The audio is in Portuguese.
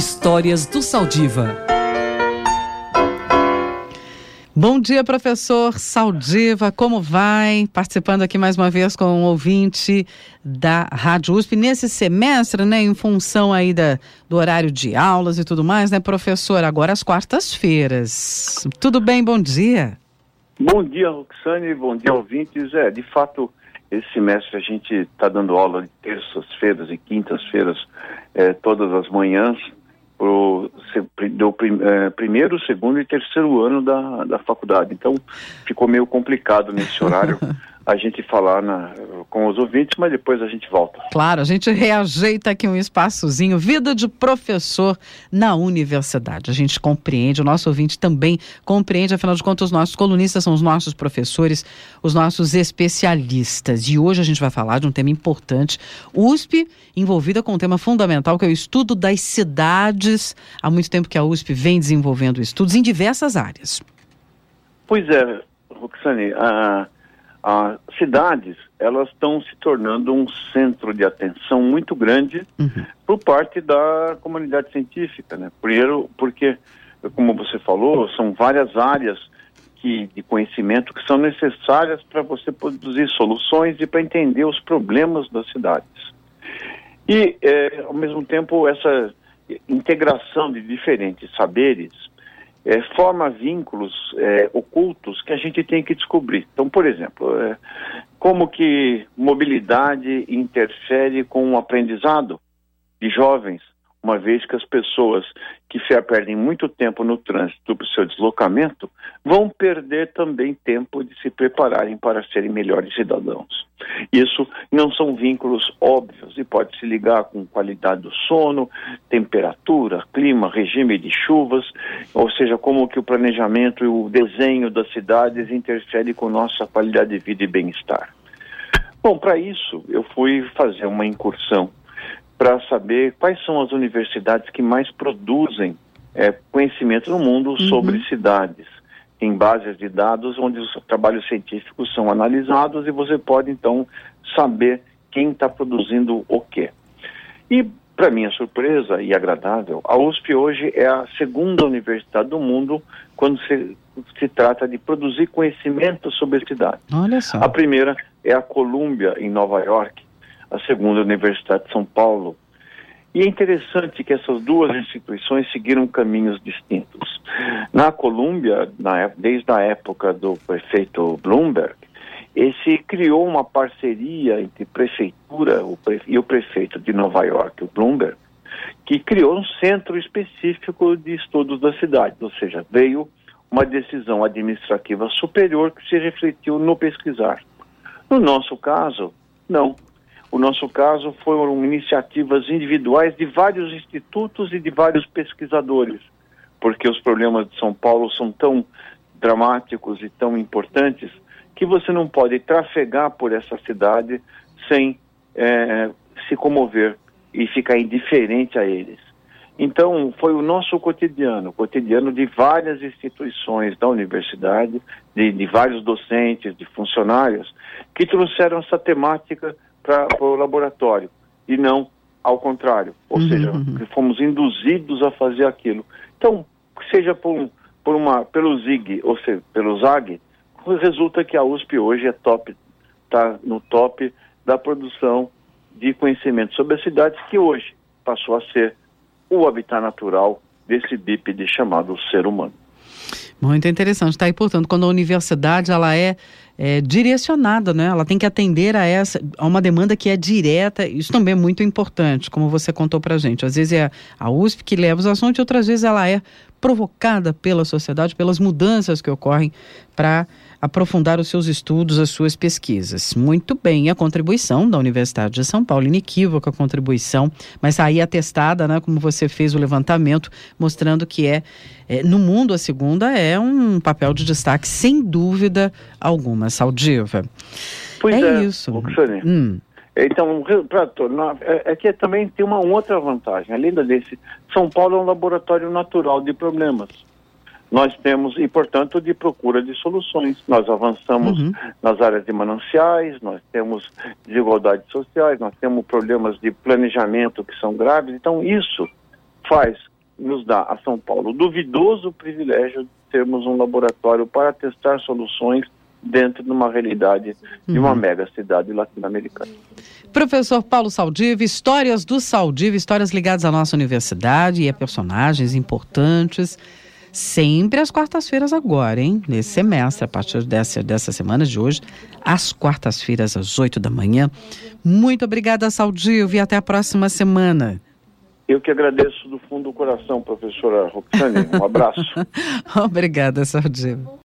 Histórias do Saldiva. Bom dia, professor Saldiva, como vai? Participando aqui mais uma vez com um ouvinte da Rádio USP nesse semestre, né, em função aí da, do horário de aulas e tudo mais, né, professor? Agora às quartas-feiras. Tudo bem? Bom dia. Bom dia, Roxane, bom dia, ouvintes. É, de fato, esse semestre a gente está dando aula de terças-feiras e quintas-feiras, é, todas as manhãs, pro, do é, primeiro, segundo e terceiro ano da, da faculdade. Então, ficou meio complicado nesse horário. a gente falar na, com os ouvintes, mas depois a gente volta. Claro, a gente reajeita aqui um espaçozinho, vida de professor na universidade. A gente compreende, o nosso ouvinte também compreende, afinal de contas, os nossos colunistas são os nossos professores, os nossos especialistas. E hoje a gente vai falar de um tema importante, USP envolvida com um tema fundamental, que é o estudo das cidades. Há muito tempo que a USP vem desenvolvendo estudos em diversas áreas. Pois é, Roxane, a as cidades elas estão se tornando um centro de atenção muito grande uhum. por parte da comunidade científica, né? Primeiro porque, como você falou, são várias áreas que, de conhecimento que são necessárias para você produzir soluções e para entender os problemas das cidades. E, é, ao mesmo tempo, essa integração de diferentes saberes é, forma vínculos é, ocultos que a gente tem que descobrir. Então, por exemplo, é, como que mobilidade interfere com o aprendizado de jovens uma vez que as pessoas que perdem muito tempo no trânsito para o seu deslocamento vão perder também tempo de se prepararem para serem melhores cidadãos. Isso não são vínculos óbvios e pode se ligar com qualidade do sono, temperatura, clima, regime de chuvas, ou seja, como que o planejamento e o desenho das cidades interferem com nossa qualidade de vida e bem-estar. Bom, para isso eu fui fazer uma incursão para saber quais são as universidades que mais produzem é, conhecimento no mundo uhum. sobre cidades, em bases de dados onde os trabalhos científicos são analisados e você pode então saber quem está produzindo o quê. E para minha surpresa e agradável, a USP hoje é a segunda universidade do mundo quando se, se trata de produzir conhecimento sobre cidades. Olha só. A primeira é a Columbia em Nova York, a segunda Universidade de São Paulo. E é interessante que essas duas instituições seguiram caminhos distintos. Na Colômbia, na, desde a época do prefeito Bloomberg, esse criou uma parceria entre prefeitura e o prefeito de Nova York, o Bloomberg, que criou um centro específico de estudos da cidade, ou seja, veio uma decisão administrativa superior que se refletiu no pesquisar. No nosso caso, não. O nosso caso foram iniciativas individuais de vários institutos e de vários pesquisadores, porque os problemas de São Paulo são tão dramáticos e tão importantes que você não pode trafegar por essa cidade sem é, se comover e ficar indiferente a eles. Então, foi o nosso cotidiano, cotidiano de várias instituições da universidade, de, de vários docentes, de funcionários, que trouxeram essa temática para o laboratório e não ao contrário, ou uhum, seja, uhum. fomos induzidos a fazer aquilo. Então, seja por, por uma, pelo ZIG ou seja, pelo ZAG, resulta que a USP hoje é top, está no top da produção de conhecimento sobre as cidades, que hoje passou a ser o habitat natural desse bípede chamado ser humano. Muito interessante. Está aí, portanto, quando a universidade ela é, é, direcionada, né? ela tem que atender a essa a uma demanda que é direta. Isso também é muito importante, como você contou para gente. Às vezes é a USP que leva os assuntos, outras vezes ela é provocada pela sociedade, pelas mudanças que ocorrem para aprofundar os seus estudos, as suas pesquisas. Muito bem, a contribuição da Universidade de São Paulo, inequívoca contribuição, mas aí atestada, né, como você fez o levantamento, mostrando que é, é no mundo a segunda é um papel de destaque, sem dúvida alguma, Saldiva. Pois é, é isso. Hum. Então, tornar, é, é que também tem uma outra vantagem, além desse, São Paulo é um laboratório natural de problemas nós temos, e portanto, de procura de soluções. Nós avançamos uhum. nas áreas de mananciais, nós temos desigualdades sociais, nós temos problemas de planejamento que são graves. Então, isso faz nos dá a São Paulo o duvidoso privilégio de termos um laboratório para testar soluções dentro de uma realidade de uma uhum. mega cidade latino-americana. Professor Paulo Saldiva, histórias do Saldiva, histórias ligadas à nossa universidade e a personagens importantes. Sempre às quartas-feiras agora, hein? Nesse semestre, a partir dessa, dessa semana de hoje, às quartas-feiras, às oito da manhã. Muito obrigada, Saldiva, e até a próxima semana. Eu que agradeço do fundo do coração, professora Roxane. Um abraço. Obrigada, Saldiva.